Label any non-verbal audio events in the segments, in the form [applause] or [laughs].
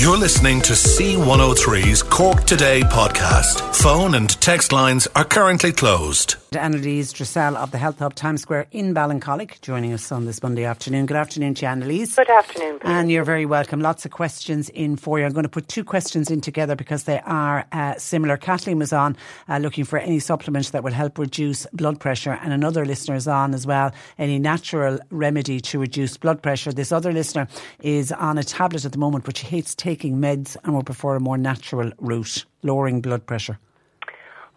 You're listening to C103's Cork Today podcast. Phone and text lines are currently closed. Anneliese Dressel of the Health Hub Times Square in Ballincollig joining us on this Monday afternoon. Good afternoon to you, Anneliese. Good afternoon. Peter. And you're very welcome. Lots of questions in for you. I'm going to put two questions in together because they are uh, similar. Kathleen was on uh, looking for any supplement that will help reduce blood pressure, and another listener is on as well, any natural remedy to reduce blood pressure. This other listener is on a tablet at the moment, but she hates taking meds and would prefer a more natural route, lowering blood pressure.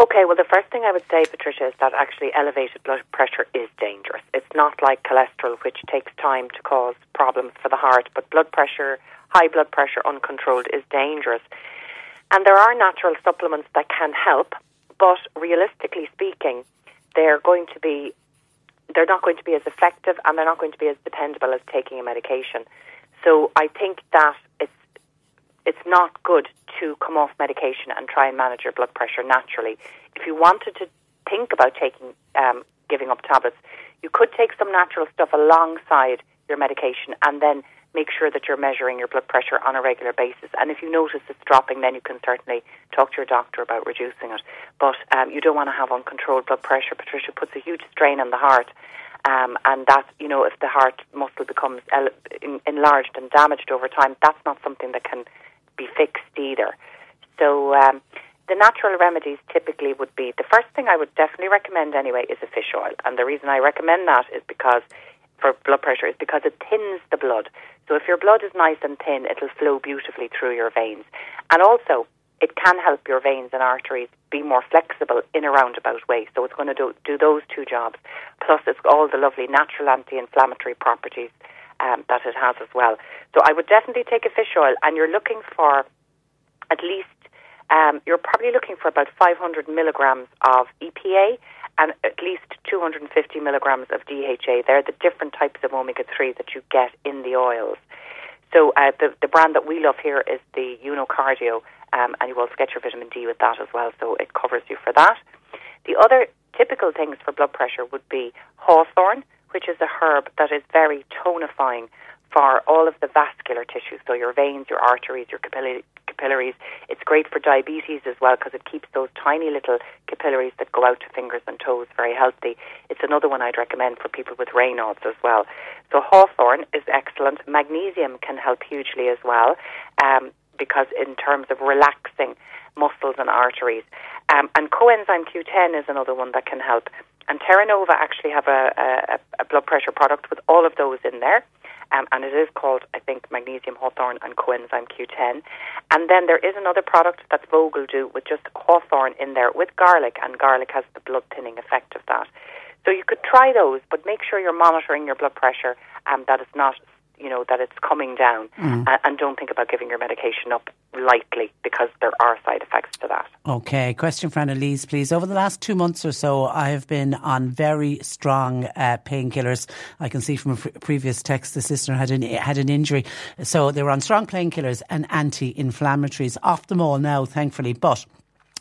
Okay, well, the first thing I would say, Patricia, is that actually elevated blood pressure is dangerous. It's not like cholesterol, which takes time to cause problems for the heart, but blood pressure, high blood pressure uncontrolled, is dangerous. And there are natural supplements that can help, but realistically speaking, they're going to be they're not going to be as effective and they're not going to be as dependable as taking a medication. So I think that it's not good to come off medication and try and manage your blood pressure naturally. If you wanted to think about taking um, giving up tablets, you could take some natural stuff alongside your medication and then make sure that you're measuring your blood pressure on a regular basis. And if you notice it's dropping, then you can certainly talk to your doctor about reducing it. But um, you don't want to have uncontrolled blood pressure. Patricia puts a huge strain on the heart. Um, and that, you know, if the heart muscle becomes enlarged and damaged over time, that's not something that can be fixed either. So um, the natural remedies typically would be the first thing I would definitely recommend anyway is a fish oil, and the reason I recommend that is because for blood pressure is because it thins the blood. So if your blood is nice and thin, it'll flow beautifully through your veins, and also it can help your veins and arteries be more flexible in a roundabout way. So it's going to do, do those two jobs. Plus, it's all the lovely natural anti-inflammatory properties um, that it has as well. So I would definitely take a fish oil, and you're looking for at least um, you're probably looking for about 500 milligrams of EPA and at least 250 milligrams of DHA. They're the different types of omega 3 that you get in the oils. So uh, the the brand that we love here is the Uno Cardio, um, and you also get your vitamin D with that as well. So it covers you for that. The other typical things for blood pressure would be hawthorn, which is a herb that is very tonifying for all of the vascular tissues, so your veins, your arteries, your capillaries. It's great for diabetes as well because it keeps those tiny little capillaries that go out to fingers and toes very healthy. It's another one I'd recommend for people with Raynaud's as well. So hawthorn is excellent. Magnesium can help hugely as well um, because in terms of relaxing muscles and arteries. Um, and coenzyme Q10 is another one that can help. And Terra Nova actually have a, a, a blood pressure product with all of those in there. Um, and it is called, I think, magnesium hawthorn and coenzyme Q10. And then there is another product that Vogel do with just hawthorn in there with garlic, and garlic has the blood thinning effect of that. So you could try those, but make sure you're monitoring your blood pressure and that it's not you know that it's coming down mm. and, don't think about giving your medication up lightly because there are side effects to that. Okay, question for Anneliese, please. Over the last two months or so, I have been on very strong uh, painkillers. I can see from a previous text the sister had an had an injury, so they were on strong painkillers and anti-inflammatories. Off them all now, thankfully, but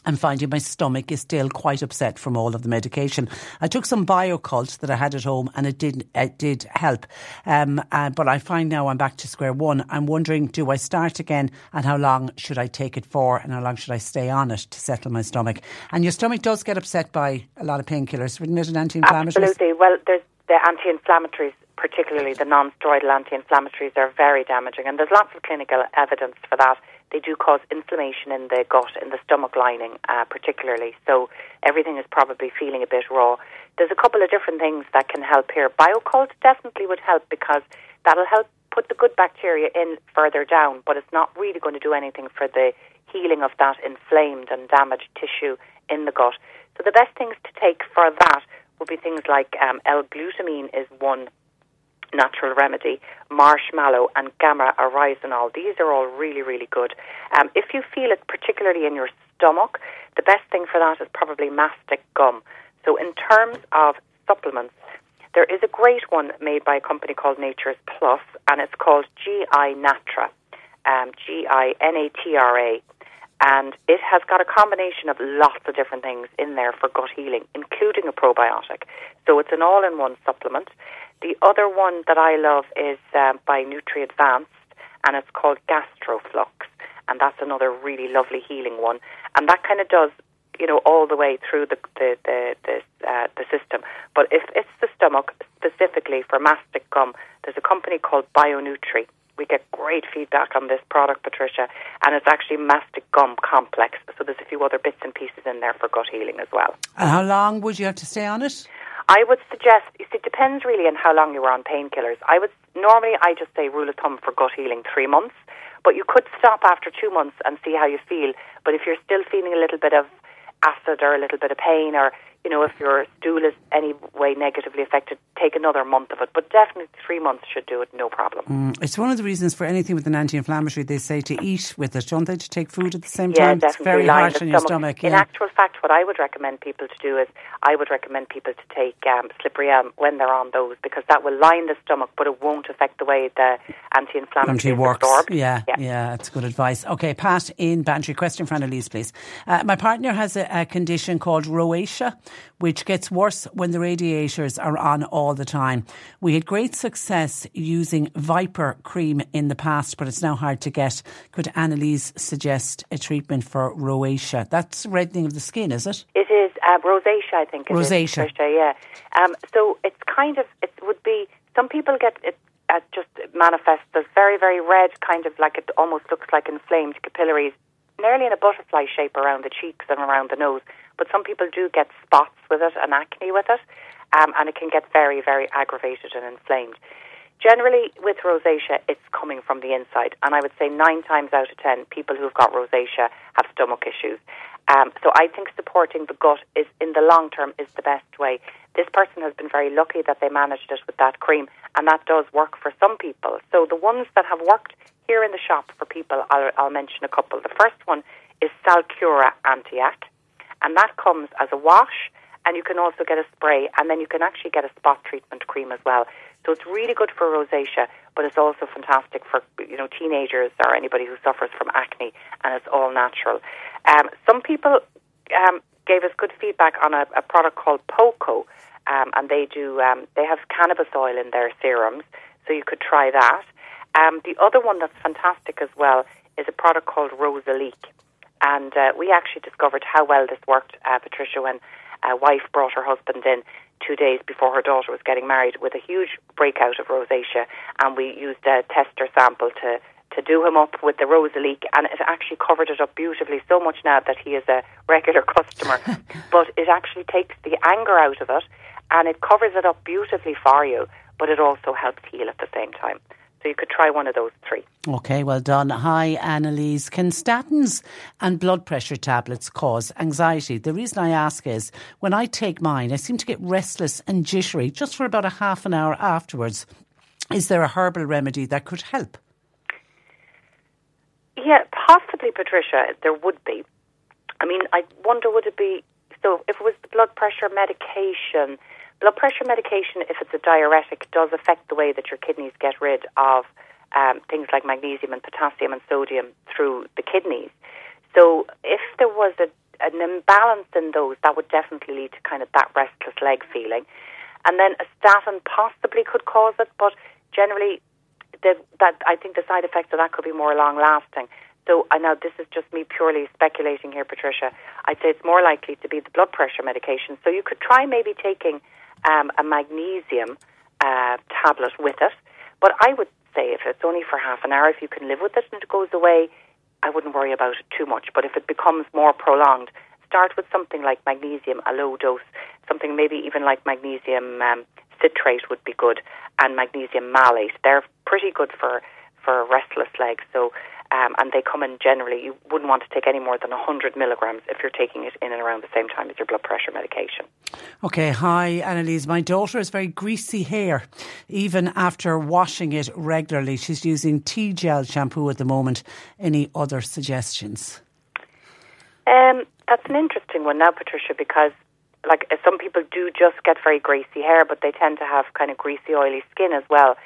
I'm finding my stomach is still quite upset from all of the medication. I took some Bio-Kult that I had at home and it did it did help. Um, uh, but I find now I'm back to square one. I'm wondering, do I start again and how long should I take it for and how long should I stay on it to settle my stomach? And your stomach does get upset by a lot of painkillers, wouldn't it, an anti-inflammatory? Absolutely. Well, there's the anti-inflammatories particularly the non-steroidal anti-inflammatories are very damaging and there's lots of clinical evidence for that they do cause inflammation in the gut, in the stomach lining, uh, particularly. So everything is probably feeling a bit raw. There's a couple of different things that can help here. Bio-Kult definitely would help because that'll help put the good bacteria in further down, but it's not really going to do anything for the healing of that inflamed and damaged tissue in the gut. So the best things to take for that would be things like um, L-glutamine is one natural remedy, marshmallow, and gamma oryzanol. These are all really, really good. Um, if you feel it particularly in your stomach, the best thing for that is probably mastic gum. So, in terms of supplements, there is a great one made by a company called Nature's Plus, and it's called GI Natra, um, G I N A T R A. And it has got a combination of lots of different things in there for gut healing, including a probiotic. So it's an all in one supplement. The other one that I love is um, by Nutri Advanced, and it's called Gastroflux, and that's another really lovely healing one. And that kind of does, you know, all the way through the the the the, uh, the system. But if it's the stomach specifically for mastic gum, there's a company called BioNutri. We get great feedback on this product, Patricia, and it's actually mastic gum complex. So there's a few other bits and pieces in there for gut healing as well. And how long would you have to stay on it? I would suggest it depends really on how long you were on painkillers. I would normally I just say rule of thumb for gut healing three months, but you could stop after two months and see how you feel. But if you're still feeling a little bit of acid or a little bit of pain or you know, if your stool is any way negatively affected, take another month of it. But definitely three months should do it, no problem. Mm, it's one of the reasons for anything with an anti-inflammatory. They say to eat with it, don't they? To take food at the same yeah, time. Definitely. It's very harsh on your stomach. stomach. In actual fact, what I would recommend people to do is I would recommend people to take um, slippery elm when they're on those because that will line the stomach, but it won't affect the way the anti-inflammatory works. Absorbed. Yeah, yeah, yeah, that's good advice. Okay, Pat in Bantry. Question for Anneliese, please. Uh, my partner has a, a condition called rosacea, which gets worse when the radiators are on all the time. We had great success using Viper cream in the past, but it's now hard to get. Could Anneliese suggest a treatment for rosacea? That's reddening of the skin, is it? It is uh, rosacea, I think. rosacea, is, yeah. Um, so it's kind of it would be some people get it. Uh, just manifests as very, very red, kind of like it almost looks like inflamed capillaries, nearly in a butterfly shape around the cheeks and around the nose but some people do get spots with it and acne with it, um, and it can get very, very aggravated and inflamed. Generally, with rosacea, it's coming from the inside, and I would say nine times out of ten, people who've got rosacea have stomach issues. Um, so I think supporting the gut is, in the long term, is the best way. This person has been very lucky that they managed it with that cream, and that does work for some people. So the ones that have worked here in the shop for people, I'll, I'll mention a couple. The first one is Salcura Antiac and that comes as a wash and you can also get a spray and then you can actually get a spot treatment cream as well. So it's really good for rosacea, but it's also fantastic for you know teenagers or anybody who suffers from acne, and it's all natural. Um, some people um, gave us good feedback on a, a product called Poco, um, and they do um, they have cannabis oil in their serums, so you could try that. Um, the other one that's fantastic as well is a product called Rosalique, and uh, we actually discovered how well this worked, uh, Patricia, when a wife brought her husband in two days before her daughter was getting married with a huge breakout of rosacea, and we used a tester sample to to do him up with the Rosalique, and it actually covered it up beautifully. So much now that he is a regular [laughs] customer, but it actually takes the anger out of it, and it covers it up beautifully for you. But it also helps heal at the same time. So you could try one of those three. Okay, well done. Hi, Anneliese. Can statins and blood pressure tablets cause anxiety? The reason I ask is when I take mine, I seem to get restless and jittery just for about a half an hour afterwards. Is there a herbal remedy that could help? Yeah, possibly, Patricia, there would be. I mean, I wonder would it be so if it was the blood pressure medication blood pressure medication, if it's a diuretic, does affect the way that your kidneys get rid of um, things like magnesium and potassium and sodium through the kidneys. So if there was a, an imbalance in those, that would definitely lead to kind of that restless leg feeling. And then a statin possibly could cause it, but generally, the, that I think the side effects of that could be more long lasting. So I know this is just me purely speculating here, Patricia. I'd say it's more likely to be the blood pressure medication. So you could try maybe taking um, a magnesium uh, tablet with it. But I would say if it's only for half an hour, if you can live with it and it goes away, I wouldn't worry about it too much. But if it becomes more prolonged, start with something like magnesium, a low dose, something maybe even like magnesium um, citrate would be good, and magnesium malate. They're pretty good for for restless legs. So um, and they come in generally. You wouldn't want to take any more than 100 milligrams if you're taking it in and around the same time as your blood pressure medication. Okay, hi Anneliese. My daughter has very greasy hair, even after washing it regularly. She's using T gel shampoo at the moment. Any other suggestions? Um, that's an interesting one now, Patricia, because like some people do just get very greasy hair, but they tend to have kind of greasy, oily skin as well.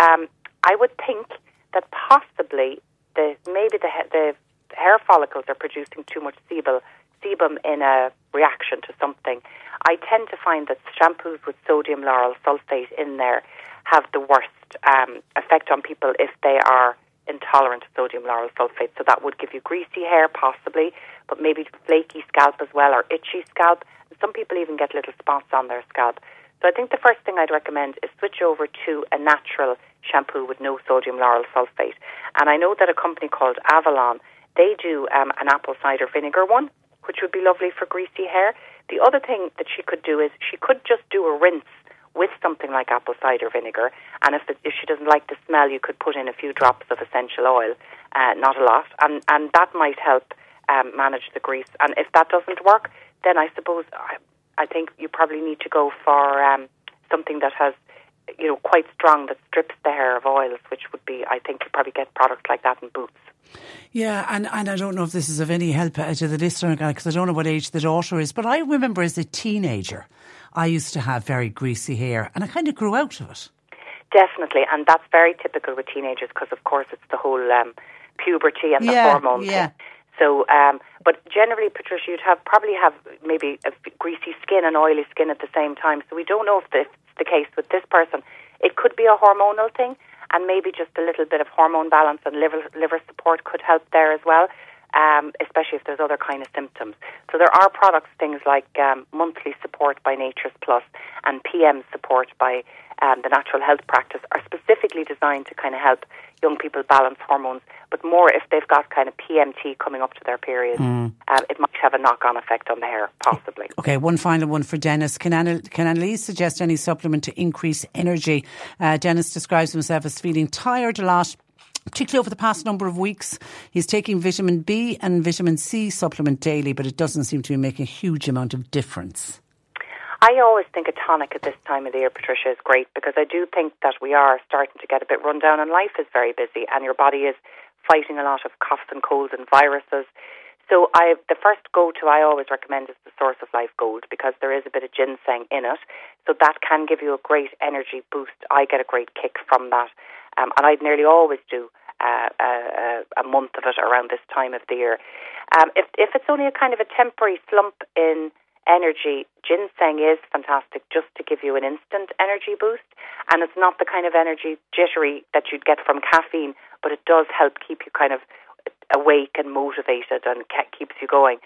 Um, I would think that possibly the maybe the the hair follicles are producing too much sebum sebum in a reaction to something. I tend to find that shampoos with sodium lauryl sulfate in there have the worst um, effect on people if they are intolerant to sodium lauryl sulfate. So that would give you greasy hair, possibly, but maybe flaky scalp as well, or itchy scalp. Some people even get little spots on their scalp. So I think the first thing I'd recommend is switch over to a natural shampoo with no sodium lauryl sulfate. And I know that a company called Avalon, they do um, an apple cider vinegar one, which would be lovely for greasy hair. The other thing that she could do is she could just do a rinse with something like apple cider vinegar. And if, the, if she doesn't like the smell, you could put in a few drops of essential oil, uh, not a lot, and and that might help um, manage the grease. And if that doesn't work, then I suppose I, I think you probably need to go for um, something that has you know, quite strong that strips the hair of oils, which would be, I think, you probably get products like that in Boots. Yeah, and, and I don't know if this is of any help to the listener because I don't know what age the daughter is, but I remember as a teenager, I used to have very greasy hair and I kind of grew out of it. Definitely, and that's very typical with teenagers because, of course, it's the whole um, puberty and the yeah, hormones. Yeah. So, um, but generally, Patricia, you'd have probably have maybe a greasy skin and oily skin at the same time. So we don't know if the the case with this person. It could be a hormonal thing, and maybe just a little bit of hormone balance and liver liver support could help there as well. Um, especially if there's other kind of symptoms. So there are products, things like um, monthly support by Nature's Plus and PM support by um, the Natural Health Practice, are specifically designed to kind of help young people balance hormones, but more if they've got kind of PMT coming up to their period, mm. uh, it might have a knock on effect on the hair, possibly. Okay, one final one for Dennis. Can, Anna, can Anneliese suggest any supplement to increase energy? Uh, Dennis describes himself as feeling tired a lot particularly over the past number of weeks. He's taking vitamin B and vitamin C supplement daily, but it doesn't seem to be making a huge amount of difference. I always think a tonic at this time of the year, Patricia, is great because I do think that we are starting to get a bit run down and life is very busy and your body is fighting a lot of coughs and colds and viruses. So I, the first go-to I always recommend is the Source of Life Gold because there is a bit of ginseng in it. So that can give you a great energy boost. I get a great kick from that. Um, and I'd nearly always do uh, uh, a month of it around this time of the year. Um, if if it's only a kind of a temporary slump in energy, ginseng is fantastic just to give you an instant energy boost. And it's not the kind of energy jittery that you'd get from caffeine, but it does help keep you kind of awake and motivated and keeps you going.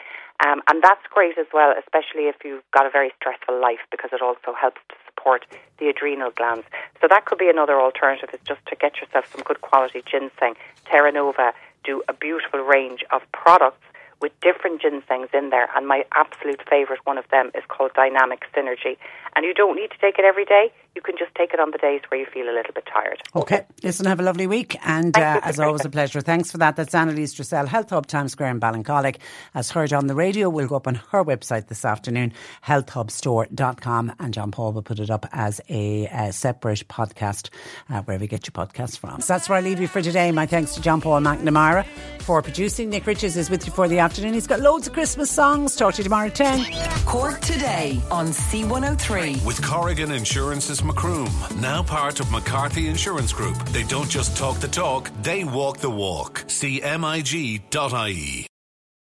Um, and that's great as well, especially if you've got a very stressful life, because it also helps to support the adrenal glands. So that could be another alternative, is just to get yourself some good quality ginseng. Terra Nova do a beautiful range of products with different ginsengs in there. And my absolute favourite one of them is called Dynamic Synergy. And you don't need to take it every day. You can just take it on the days where you feel a little bit tired. Okay. Listen, have a lovely week. And uh, as always, a pleasure. Thanks for that. That's Anneliese Dressel, Health Hub Times Square in Ballincollig. As heard on the radio, we'll go up on her website this afternoon, healthhubstore.com. And John Paul will put it up as a, a separate podcast uh, wherever you get your podcasts from. So that's where I leave you for today. My thanks to John Paul McNamara for producing. Nick Riches is with you for the afternoon. He's got loads of Christmas songs. Talk to you tomorrow at 10. Cork today on C103. With Corrigan Insurance's Macroom, now part of McCarthy Insurance Group. They don't just talk the talk, they walk the walk. CMIG.ie.